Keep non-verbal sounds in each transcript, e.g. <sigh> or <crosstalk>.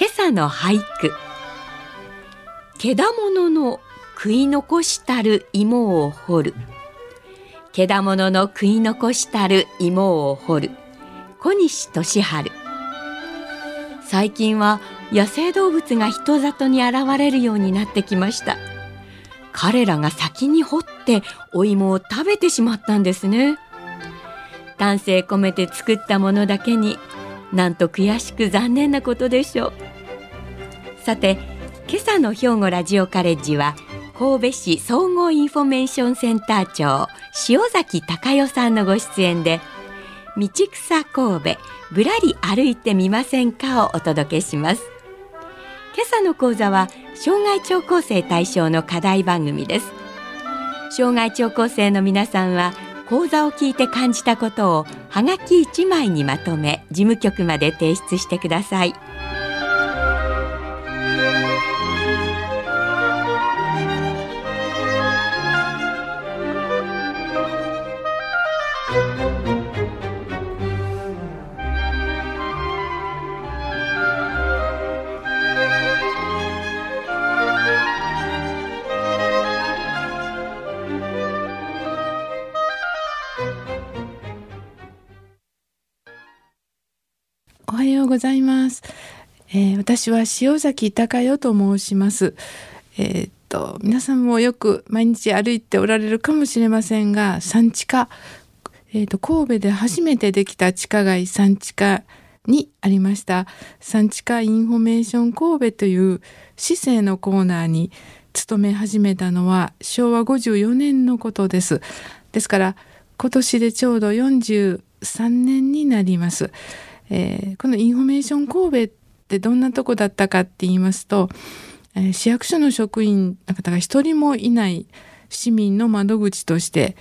今朝の俳句けだものの食い残したる芋を掘るけだものの食い残したる芋を掘る小西俊治最近は野生動物が人里に現れるようになってきました彼らが先に掘ってお芋を食べてしまったんですね丹精込めて作ったものだけになんと悔しく残念なことでしょうさて今朝の兵庫ラジオカレッジは神戸市総合インフォメーションセンター長潮崎孝代さんのご出演で道草神戸ぶらり歩いてみませんかをお届けします。今朝の講座は生涯聴講生対象の課題番組です。障害聴講生の皆さんは講座を聞いて感じたことをはがき1枚にまとめ事務局まで提出してください。ございます。えー私は潮崎孝代と申します。えーっと皆さんもよく毎日歩いておられるかもしれませんが、さんちか、えーっと神戸で初めてできた地下街さんちかにありましたさんちかインフォメーション神戸という市政のコーナーに勤め始めたのは昭和54年のことです。ですから今年でちょうど43年になります。えーこのインフォメーション神戸ってどんなとこだったかって言いますと、えー市役所の職員の方が一人もいない市民の窓口として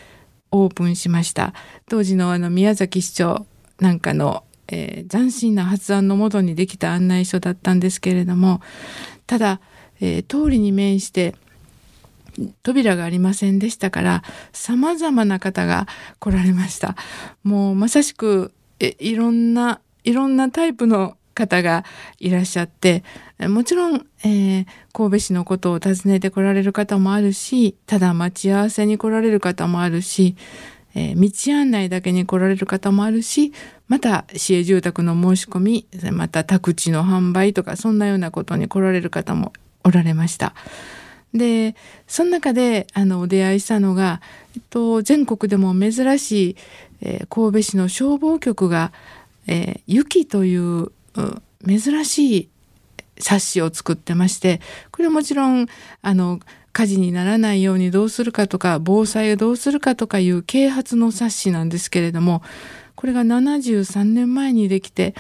オープンしました。当時のあの宮崎市長なんかの、えー斬新な発案のもとにできた案内所だったんですけれどもただ、えー通りに面して扉がありませんでしたから様々な方が来られました。もうまさしくえいろんないろんなタイプの方がいらっしゃってもちろん、えー神戸市のことを訪ねて来られる方もあるしただ待ち合わせに来られる方もあるし、えー道案内だけに来られる方もあるしまた市営住宅の申し込みまた宅地の販売とかそんなようなことに来られる方もおられました。でその中であのお出会いしたのが、えっと、全国でも珍しい、えー神戸市の消防局が「えー雪」という珍しい冊子を作ってましてこれはもちろんあの火事にならないようにどうするかとか防災をどうするかとかいう啓発の冊子なんですけれどもこれが73年前にできて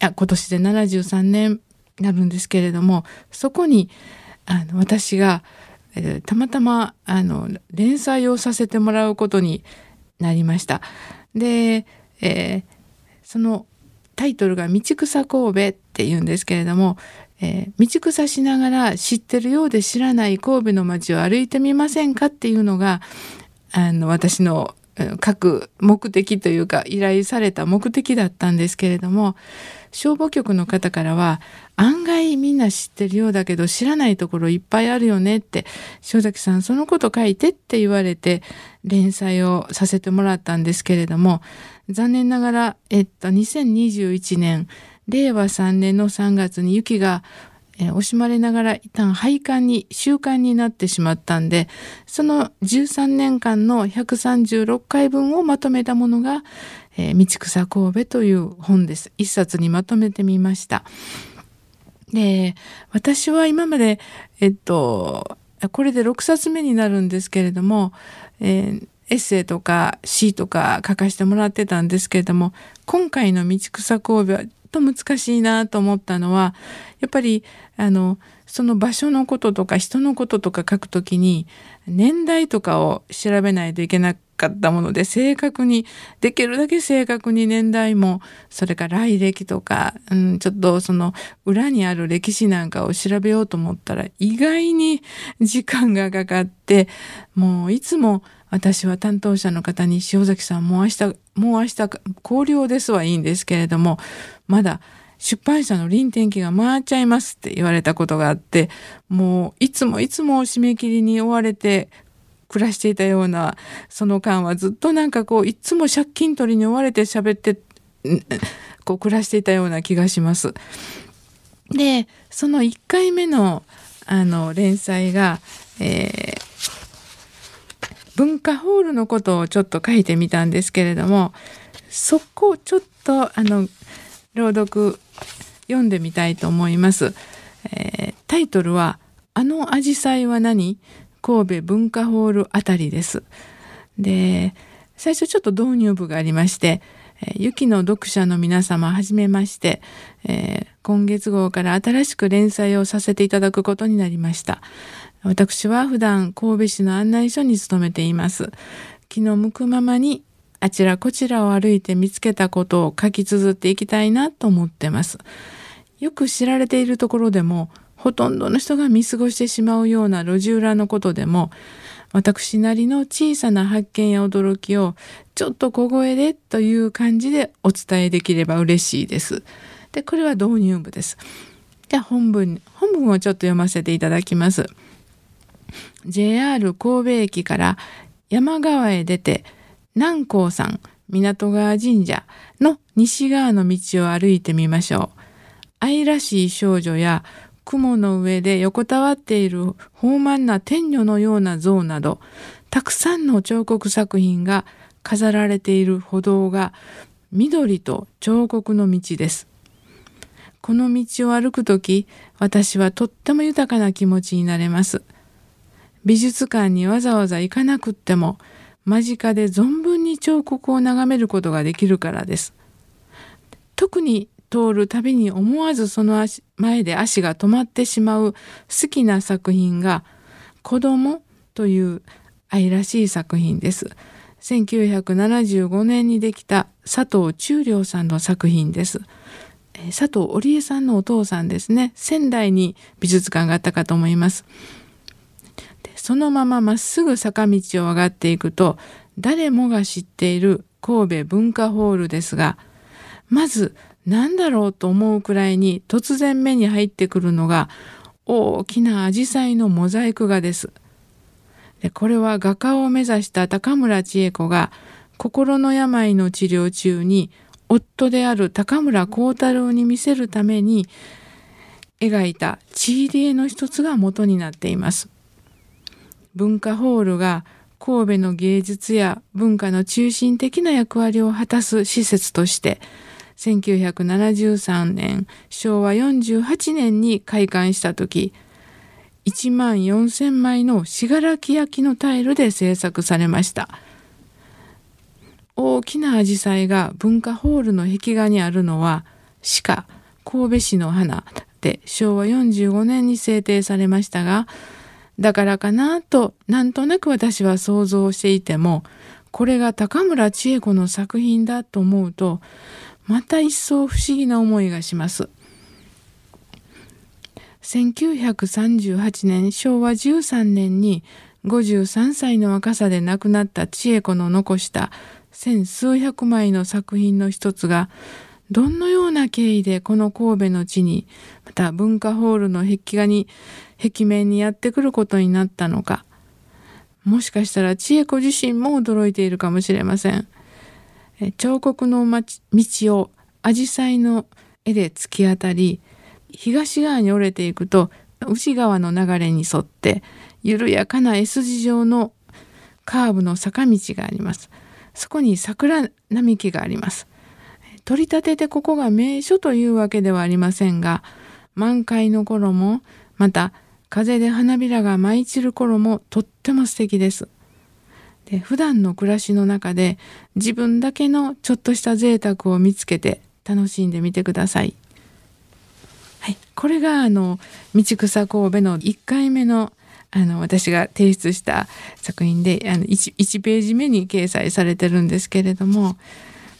あ今年で73年になるんですけれどもそこにあの私が、えーたまたまあの連載をさせてもらうことになりました。で、えーそのタイトルが「道草神戸」っていうんですけれども、えー道草しながら知ってるようで知らない神戸の街を歩いてみませんかっていうのがあの私のうん各目的というか依頼された目的だったんですけれども消防局の方からは案外みんな知ってるようだけど知らないところいっぱいあるよねって塩崎さんそのこと書いてって言われて連載をさせてもらったんですけれども残念ながら、えっと、2021年令和3年の3月に雪がえー惜しまれながら一旦廃刊に習慣になってしまったんでその13年間の136回分をまとめたものが「えー道草神戸」という本です一冊にまとめてみました。で私は今までえっとこれで6冊目になるんですけれども、えーエッセイとか詩とか書かせてもらってたんですけれども今回の「道草神戸」はと難しいなと思ったのはやっぱりあのその場所のこととか人のこととか書くときに年代とかを調べないといけなかったもので正確にできるだけ正確に年代もそれから来歴とか、うん、ちょっとその裏にある歴史なんかを調べようと思ったら意外に時間がかかってもういつも私は担当者の方に塩崎さんもう明日もう明日考慮ですはいいんですけれどもまだ出版社の臨転機が回っちゃいますって言われたことがあってもういつもいつも締め切りに追われて暮らしていたようなその間はずっとなんかこういつも借金取りに追われて喋ってこう暮らしていたような気がします。でその1回目のあの連載が、えー、文化ホールのことをちょっと書いてみたんですけれどもそこをちょっとあの朗読読んでみたいと思います。えー、タイトルは「あのアジサイは何？神戸文化ホールあたり」です。で最初ちょっと導入部がありまして「ゆきの読者の皆様はじめまして、えー、今月号から新しく連載をさせていただくことになりました。私は普段神戸市の案内所に勤めています。気の向くままにあちらこちらを歩いて見つけたことを書き綴っていきたいなと思ってます。よく知られているところでもほとんどの人が見過ごしてしまうような路地裏のことでも私なりの小さな発見や驚きをちょっと小声でという感じでお伝えできれば嬉しいです。で、これは導入部です。じゃあ本文、本文をちょっと読ませていただきます。JR 神戸駅から山川へ出て南光山港川神社の西側の道を歩いてみましょう。愛らしい少女や雲の上で横たわっている豊満な天女のような像など、たくさんの彫刻作品が飾られている歩道が緑と彫刻の道です。この道を歩くとき、私はとっても豊かな気持ちになれます。美術館にわざわざ行かなくっても、間近で存分に彫刻を眺めることができるからです。特に通るたびに思わずその足前で足が止まってしまう好きな作品が「子供という愛らしい作品です。1975年にできた佐藤忠良さんの作品です。佐藤織江さんのお父さんですね。仙台に美術館があったかと思います。そのまままっすぐ坂道を上がっていくと誰もが知っている神戸文化ホールですがまず何だろうと思うくらいに突然目に入ってくるのが大きな紫陽花のモザイク画です。でこれは画家を目指した高村千恵子が心の病の治療中に夫である高村光太郎に見せるために描いた地入り絵の一つが元になっています。文化ホールが神戸の芸術や文化の中心的な役割を果たす施設として1973年昭和48年に開館した時1万4,000枚の信楽焼のタイルで制作されました。大きな紫陽花が文化ホールの壁画にあるのは鹿神戸市の花で昭和45年に制定されましたがだからかなとなんとなく私は想像していてもこれが高村千恵子の作品だと思うとまた一層不思議な思いがします。1938年昭和13年に53歳の若さで亡くなった千恵子の残した千数百枚の作品の一つがどのような経緯でこの神戸の地にまた文化ホールの壁画に壁面にやってくることになったのか。もしかしたら千恵子自身も驚いているかもしれません。彫刻の道を紫陽花の絵で突き当たり東側に折れていくと内側の流れに沿って緩やかな S 字状のカーブの坂道があります。そこに桜並木があります。取り立ててここが名所というわけではありませんが満開の頃もまた風で花びらが舞い散る頃もとっても素敵です。で普段の暮らしの中で自分だけのちょっとした贅沢を見つけて楽しんでみてください。はい、これがあの道草神戸の1回目のあの私が提出した作品であの 1, 1ページ目に掲載されてるんですけれども、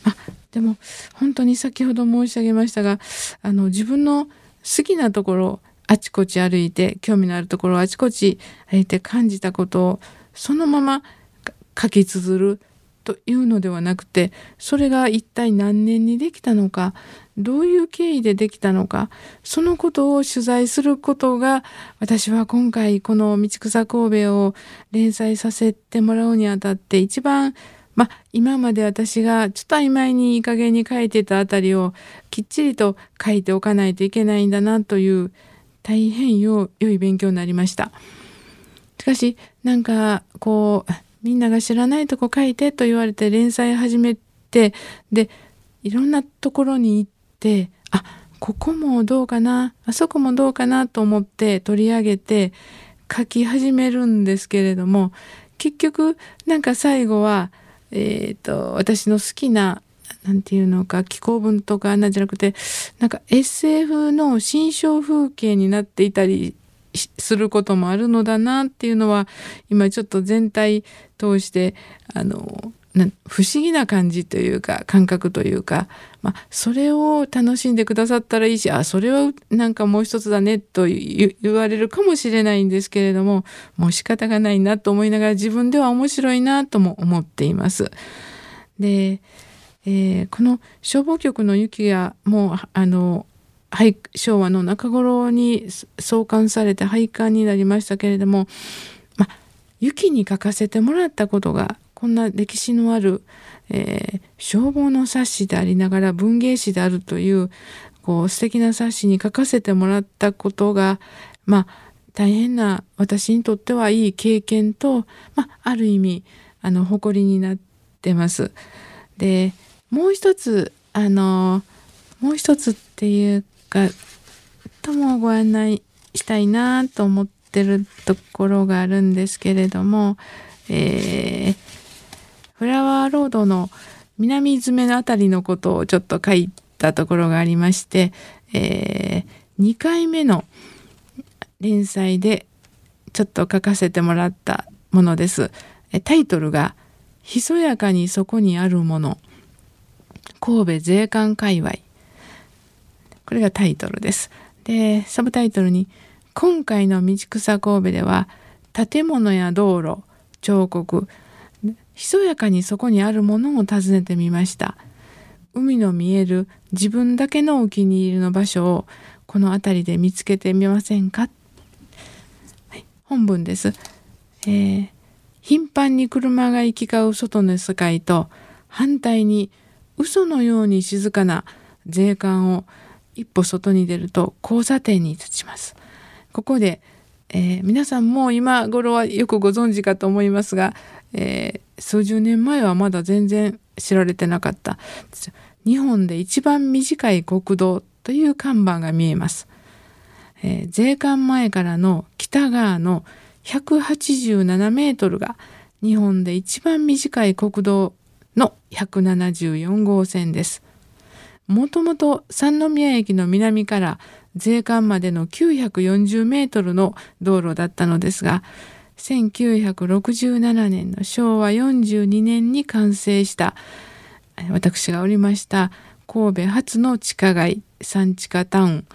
あ、でも本当に先ほど申し上げましたがあの自分の好きなところあちこち歩いて興味のあるところをあちこち歩いて感じたことをそのまま書き綴るというのではなくてそれが一体何年にできたのかどういう経緯でできたのかそのことを取材することが私は今回この「道草神戸」を連載させてもらうにあたって一番まあ今まで私がちょっと曖昧にいい加減に書いてたあたりをきっちりと書いておかないといけないんだなという大変良い勉強になりました。しかしなんかこうみんなが知らないとこ書いてと言われて連載始めてでいろんなところに行ってあここもどうかなあそこもどうかなと思って取り上げて書き始めるんですけれども結局なんか最後は、えーと、私の好きな何て言うのか気候文とかあんなんじゃなくてなんか SF の新象風景になっていたりすることもあるのだなっていうのは今ちょっと全体通してあの不思議な感じというか感覚というか、まあ、それを楽しんでくださったらいいしあそれはなんかもう一つだねと言われるかもしれないんですけれどももう仕方がないなと思いながら自分では面白いなとも思っています。で、えー、この消防局の雪がもうあの昭和の中頃に創刊されて廃刊になりましたけれども、ま、雪に書かせてもらったことがこんな歴史のある、えー、消防の冊子でありながら文芸誌であるというこう素敵な冊子に書かせてもらったことがまあ大変な私にとってはいい経験と、まあ、ある意味あの誇りになってます。でもう一つあのもう一つっていうかともご案内したいなと思ってるところがあるんですけれども、えー、フラワーロードの南詰めの辺りのことをちょっと書いたところがありまして、えー、2回目の連載でちょっと書かせてもらったものです。タイトルが「ひそやかにそこにあるもの神戸税関界隈」これがタイトルです。でサブタイトルに「今回の道草神戸では建物や道路彫刻ひそやかにそこにあるものを訪ねてみました。海の見える自分だけのお気に入りの場所をこの辺りで見つけてみませんか、はい、本文です、えー、頻繁に車が行き交う外の世界と反対に嘘のように静かな税関を一歩外に出ると交差点に立ちます。ここで、えー、皆さんも今頃はよくご存知かと思いますが、えー、数十年前はまだ全然知られてなかった日本で一番短い国道という看板が見えます。えー、税関前からの北側の187メートルが日本で一番短い国道の174号線です。もともと三宮駅の南から税関までの940メートルの道路だったのですが、1967年の昭和42年に完成した私がおりました神戸初の地下街三地下タウン。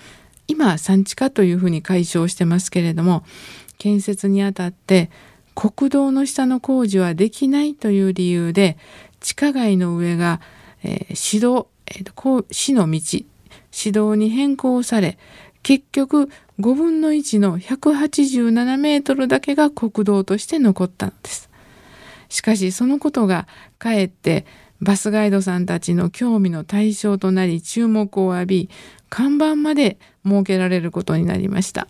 今三地下というふうに解消してますけれども建設にあたって国道の下の工事はできないという理由で地下街の上が、えー、指導、えー、市の道指導に変更され結局5分の1の187メートルだけが国道として残ったのです。しかしそのことがかえってバスガイドさんたちの興味の対象となり注目を浴び看板まで設けられることになりました。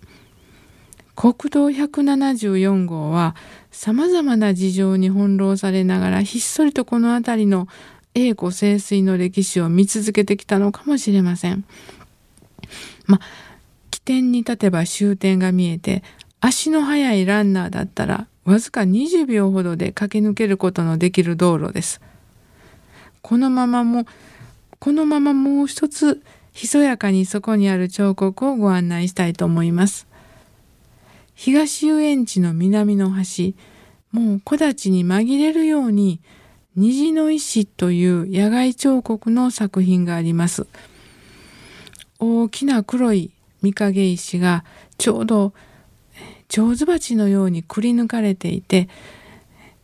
国道174号はさまざまな事情に翻弄されながらひっそりとこの辺りの栄枯盛衰の歴史を見続けてきたのかもしれません。まあ点に立てば終点が見えて足の速いランナーだったらわずか20秒ほどで駆け抜けることのできる道路です。このままもこのままもう一つひそやかにそこにある彫刻をご案内したいと思います。東遊園地の南の端、もう木立に紛れるように虹の石という野外彫刻の作品があります。大きな黒い御影石がちょうど蝶子鉢のようにくり抜かれていて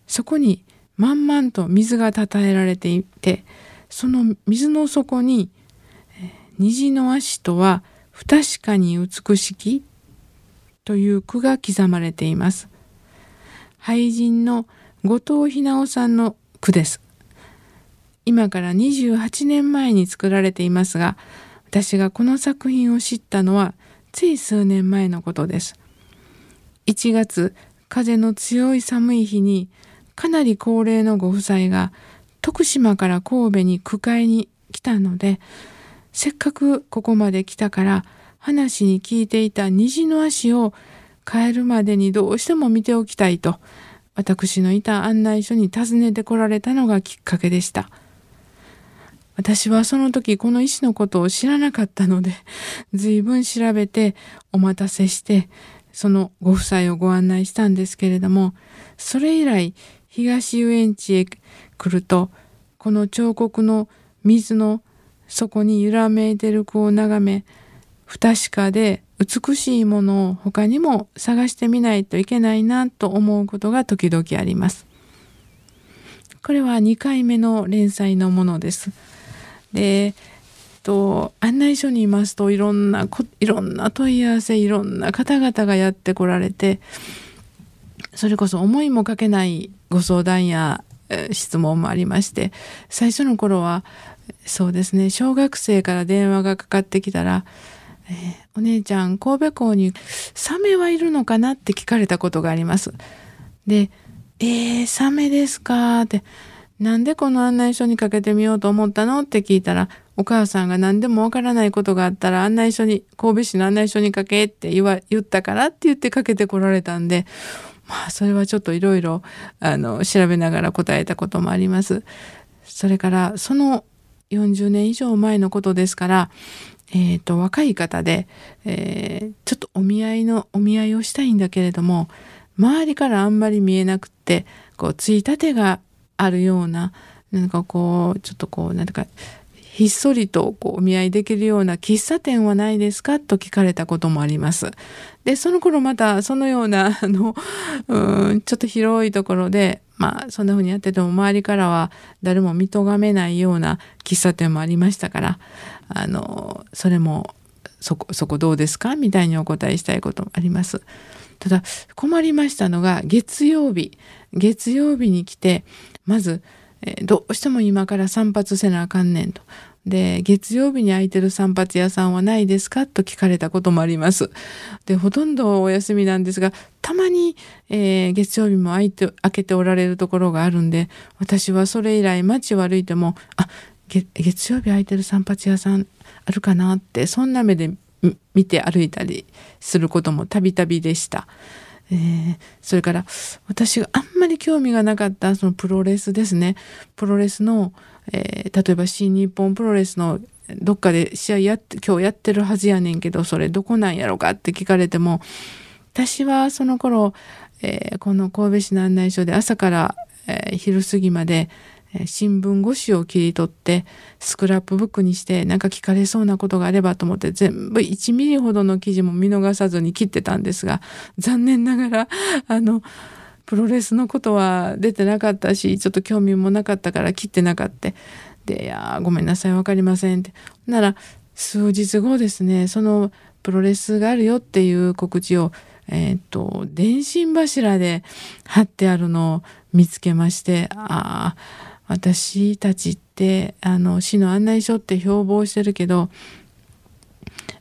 そこに満々と水がたたえられていてその水の底に虹の足とは不確かに美しきという句が刻まれています。俳人の後藤ひなおさんの句です。今から28年前に作られていますが、私がこの作品を知ったのはつい数年前のことです。1月、風の強い寒い日にかなり高齢のご夫妻が徳島から神戸に句会に来たので、せっかくここまで来たから話に聞いていた虹の足を帰るまでにどうしても見ておきたいと私のいた案内所に訪ねてこられたのがきっかけでした。私はその時この石のことを知らなかったので随分調べてお待たせしてそのご夫妻をご案内したんですけれどもそれ以来東遊園地へ来るとこの彫刻の水のそこに揺らめいてる子を眺め不確かで美しいものを他にも探してみないといけないなと思うことが時々あります。これは2回目の連載のものです。でと案内所にいますといろんなこいろんな問い合わせいろんな方々がやってこられてそれこそ思いもかけないご相談や質問もありまして最初の頃はそうですね小学生から電話がかかってきたら「えー、お姉ちゃん神戸港にサメはいるのかな?」って聞かれたことがあります。で「えー、サメですか?」って「なんでこの案内書にかけてみようと思ったの?」って聞いたらお母さんが何でもわからないことがあったら案内書に神戸市の案内書にかけって言わ言ったからって言ってかけてこられたんでまあそれはちょっといろいろ調べながら答えたこともあります。それからその40年以上前のことですから、えーと、若い方で、えー、ちょっとお見合いのお見合いをしたいんだけれども周りからあんまり見えなくってこうついたてがあるようななんかこうちょっとこうなんていうかひっそりとこうお見合いできるような喫茶店はないですかと聞かれたこともあります。でその頃またそのような <laughs> あのうんちょっと広いところでまあそんな風にやってても周りからは誰も見とがめないような喫茶店もありましたからあのそれもそこそこどうですか？みたいにお答えしたいこともあります。ただ困りましたのが月曜日月曜日に来てまずえー、どうしても今から散髪せなあかんねんと。で、月曜日に空いてる散髪屋さんはないですかと聞かれたこともあります。で、ほとんどお休みなんですが、たまに、えー、月曜日も空いて、開けておられるところがあるんで、私はそれ以来街を歩いても、あ、月曜日空いてる散髪屋さんあるかなって、そんな目で見て歩いたりすることもたびたびでした。えー、それから私があんまり興味がなかったそのプロレスですね。プロレスの、えー、例えば新日本プロレスのどっかで試合やって今日やってるはずやねんけどそれどこなんやろかって聞かれても私はその頃、えー、この神戸市の案内所で朝から、えー、昼過ぎまで、新聞越しを切り取ってスクラップブックにして何か聞かれそうなことがあればと思って全部1ミリほどの記事も見逃さずに切ってたんですが残念ながら <laughs> あのプロレスのことは出てなかったしちょっと興味もなかったから切ってなかった。で「いやごめんなさい分かりません」って。なら数日後ですねそのプロレスがあるよっていう告知をえ、ー、と電信柱で貼ってあるのを見つけましてああ私たちってあの市の案内所って標榜してるけど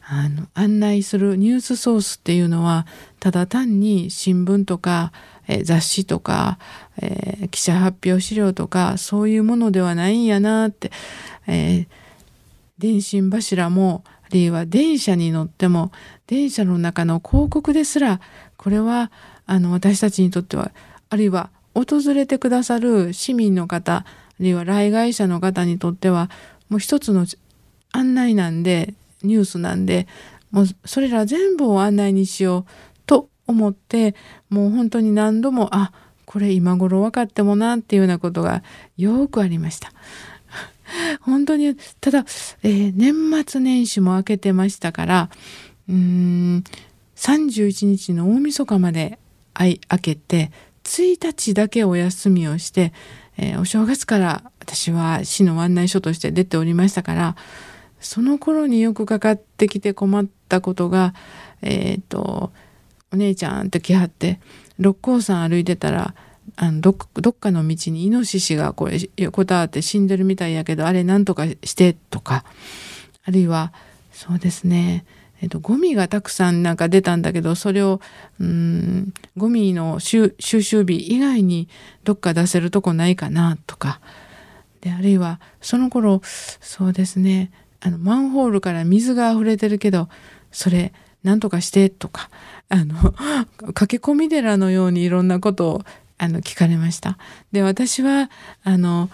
あの案内するニュースソースっていうのはただ単に新聞とか、え雑誌とか、えー、記者発表資料とかそういうものではないんやなって、えー、電信柱もあるいは電車に乗っても電車の中の広告ですらこれはあの私たちにとってはあるいは訪れてくださる市民の方あるいは来街者の方にとってはもう一つの案内なんでニュースなんでもうそれら全部を案内にしようと思ってもう本当に何度もあこれ今頃分かってもなっていうようなことがよくありました。<laughs> 本当にただ、えー、年末年始も明けてましたからうーん31日の大晦日まで明けて1日だけお休みをして、えー、お正月から私は市の案内所として出ておりましたからその頃によくかかってきて困ったことがえっ、ー、とお姉ちゃんって来はって六甲山歩いてたらあのどっかの道にイノシシがこれ横たわって死んでるみたいやけどあれなんとかしてとかあるいはそうですねえっと、ゴミがたくさんなんか出たんだけどそれをうんゴミの収集日以外にどっか出せるとこないかなとかであるいはその頃そうですねあのマンホールから水が溢れてるけどそれなんとかしてとかあの <laughs> 駆け込み寺のようにいろんなことをあの聞かれました。で私はあの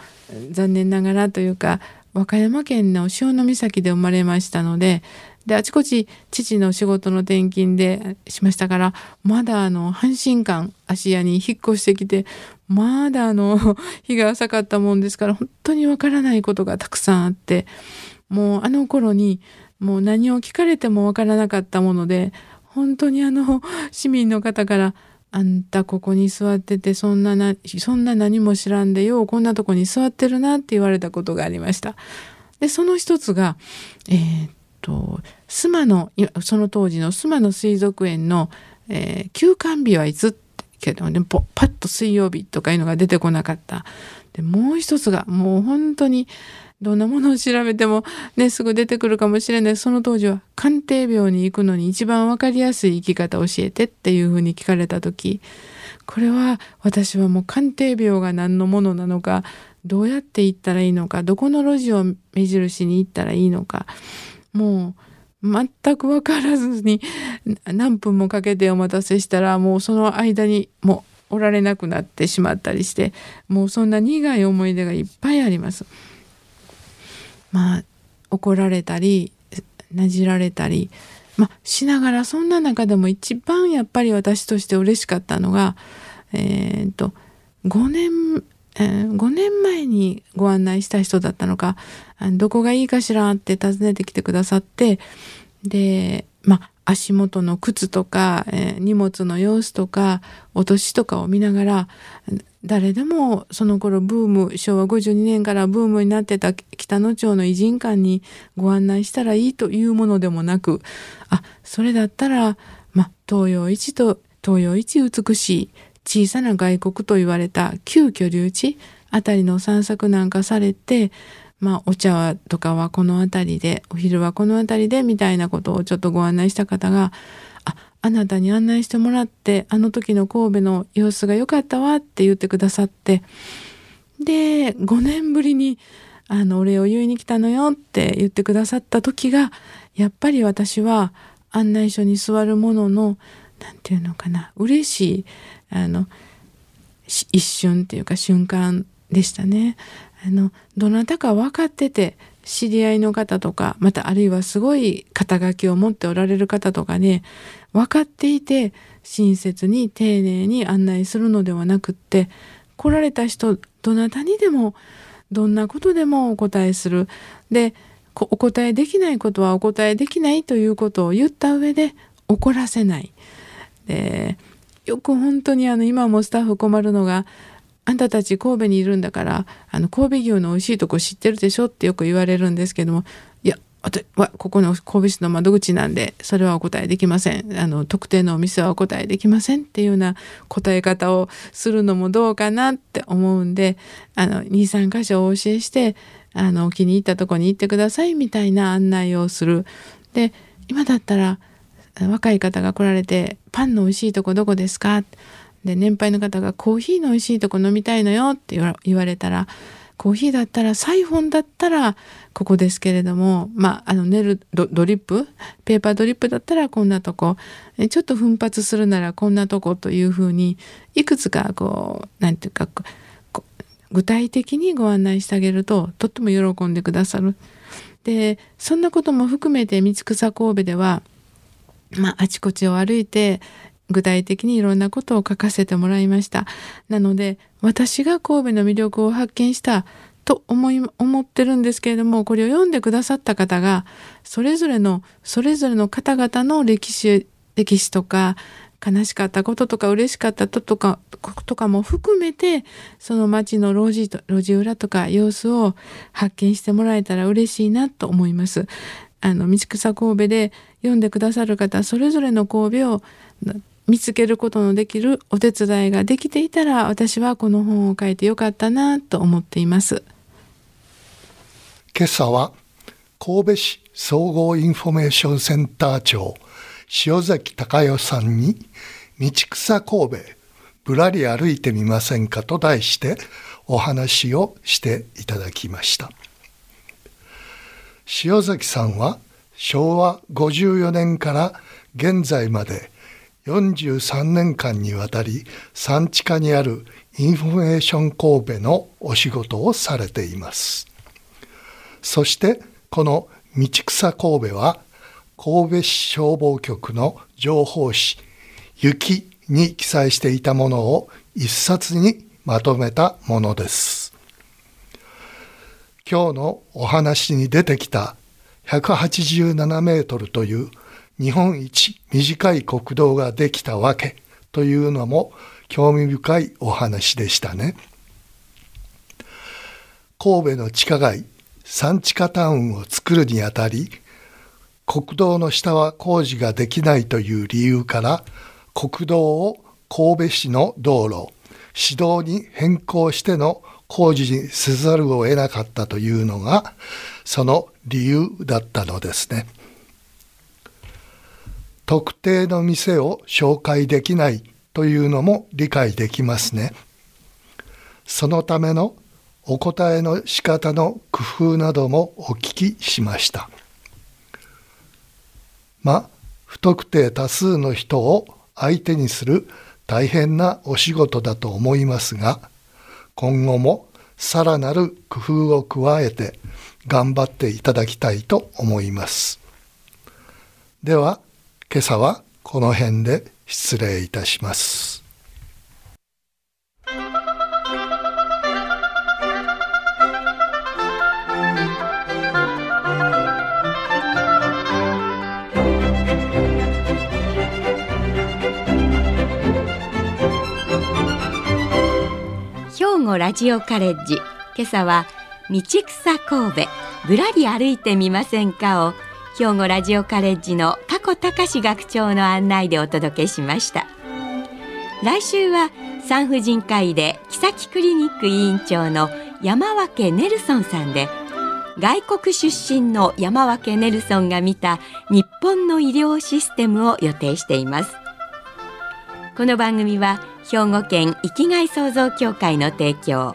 残念ながらというか和歌山県の潮岬で生まれましたのでであちこち父の仕事の転勤でしましたからまだあの阪神間芦屋に引っ越してきてまだあの <laughs> 日が浅かったもんですから本当にわからないことがたくさんあってもうあの頃にもう何を聞かれてもわからなかったもので本当にあの <laughs> 市民の方から「あんたここに座っててそんななそんな何も知らんでようこんなとこに座ってるな」って言われたことがありました。でその一つが、えー、と須磨のその当時の須磨の水族園の、えー、休館日はいつけどねパッと水曜日とかいうのが出てこなかった。でもう一つがもう本当にどんなものを調べてもねすぐ出てくるかもしれないその当時は鑑定病に行くのに一番分かりやすい生き方を教えてっていうふうに聞かれた時これは私はもう鑑定病が何のものなのかどうやって行ったらいいのかどこの路地を目印に行ったらいいのかもう全く分からずに何分もかけてお待たせしたらもうその間にもうおられなくなってしまったりしてもうそんな苦い思い出がいっぱいあります。まあ怒られたりなじられたり、まあ、しながらそんな中でも一番やっぱり私として嬉しかったのがえー、っと5年えー、5年前にご案内した人だったのかどこがいいかしらって尋ねてきてくださってでまあ足元の靴とか、えー、荷物の様子とかお年とかを見ながら誰でもその頃ブーム昭和52年からブームになってた北野町の偉人館にご案内したらいいというものでもなくあそれだったら、ま、東洋一と東洋一美しい小さな外国と言われた旧居留地あたりの散策なんかされてまあお茶とかはこの辺りでお昼はこの辺りでみたいなことをちょっとご案内した方がああなたに案内してもらってあの時の神戸の様子が良かったわって言ってくださってで5年ぶりにあのお礼を言いに来たのよって言ってくださった時がやっぱり私は案内所に座るものの何て言うのかな嬉しいあの一瞬っていうか瞬間でしたね。あのどなたか分かってて知り合いの方とかまたあるいはすごい肩書きを持っておられる方とかね分かっていて親切に丁寧に案内するのではなくって来られた人どなたにでもどんなことでもお答えするでお答えできないことはお答えできないということを言った上で怒らせないでよく本当にあの今もスタッフ困るのがあんたたち神戸にいるんだからあの神戸牛の美味しいとこ知ってるでしょってよく言われるんですけどもいや私はここの神戸市の窓口なんでそれはお答えできませんあの特定のお店はお答えできませんっていうような答え方をするのもどうかなって思うんであの23箇所お教えしてあの気に入ったとこに行ってくださいみたいな案内をする。で今だったら若い方が来られて「パンの美味しいとこどこですか?」で年配の方が「コーヒーの美味しいとこ飲みたいのよ」って言われたらコーヒーだったらサイフォンだったらここですけれどもまああの寝るドリップ？ペーパードリップだったらこんなとこちょっと奮発するならこんなとこというふうにいくつかこう何て言うか具体的にご案内してあげるととっても喜んでくださる。でそんなことも含めて道草神戸では、まあ、あちこちを歩いて具体的にいろんなことを書かせてもらいました。なので私が神戸の魅力を発見したと思い思ってるんですけれどもこれを読んでくださった方がそれぞれのそれぞれの方々の歴史歴史とか悲しかったこととか嬉しかったこととかとかも含めてその町の路地路地裏とか様子を発見してもらえたら嬉しいなと思います。あの道草神戸で読んでくださる方それぞれの神戸を見つけることのできるお手伝いができていたら私はこの本を書いてよかったなと思っています。今朝は神戸市総合インフォメーションセンター長潮崎孝代さんに道草神戸ぶらり歩いてみませんかと題してお話をしていただきました潮崎さんは昭和54年から現在まで43年間にわたりさんちかにあるインフォメーション神戸のお仕事をされていますそしてこの道草神戸は神戸市消防局の情報誌「雪」に記載していたものを一冊にまとめたものです。今日のお話に出てきた187メートルという日本一短い国道ができたわけというのも興味深いお話でしたね。神戸の地下街産地下タウンを作るにあたり国道の下は工事ができないという理由から国道を神戸市の道路市道に変更しての工事にせざるを得なかったというのがその理由だったのですね。特定の店を紹介できないというのも理解できますね。そのためのお答えの仕方の工夫などもお聞きしました。ま不特定多数の人を相手にする大変なお仕事だと思いますが今後もさらなる工夫を加えて頑張っていただきたいと思います。では今朝はこの辺で失礼いたします。語ラジオカレッジ今朝は道草神戸。ぶらり歩いてみませんかを兵庫ラジオカレッジの加古隆学長の案内でお届けしました。来週は産婦人科医で木崎クリニック委員長の山分ネルソンさんで外国出身の山分ネルソンが見た日本の医療システムを予定しています。この番組は兵庫県生きがい創造協会の提供。